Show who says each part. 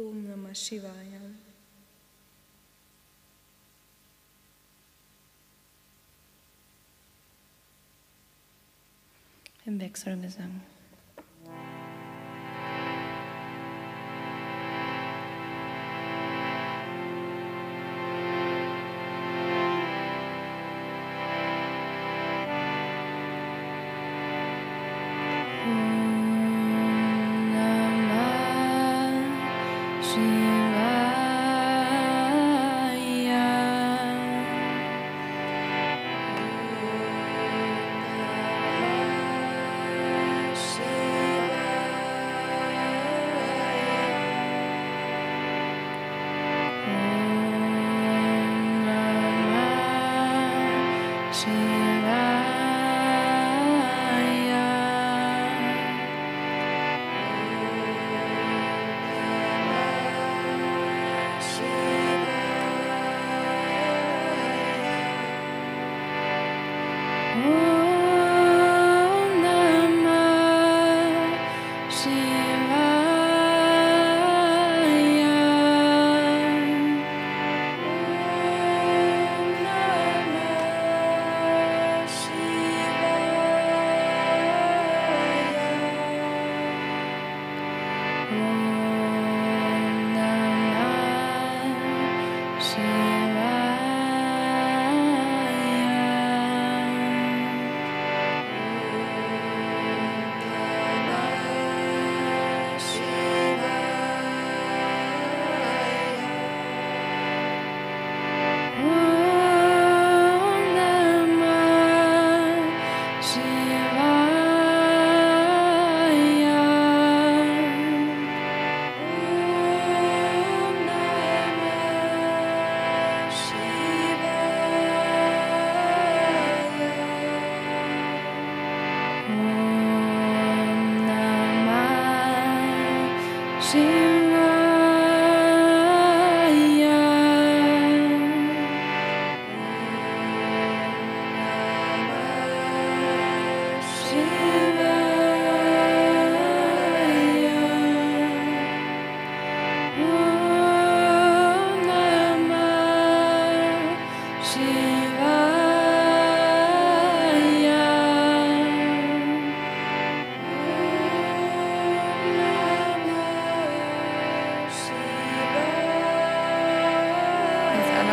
Speaker 1: Om Namah Shivaya. Hinwegsorge. Shall I? share.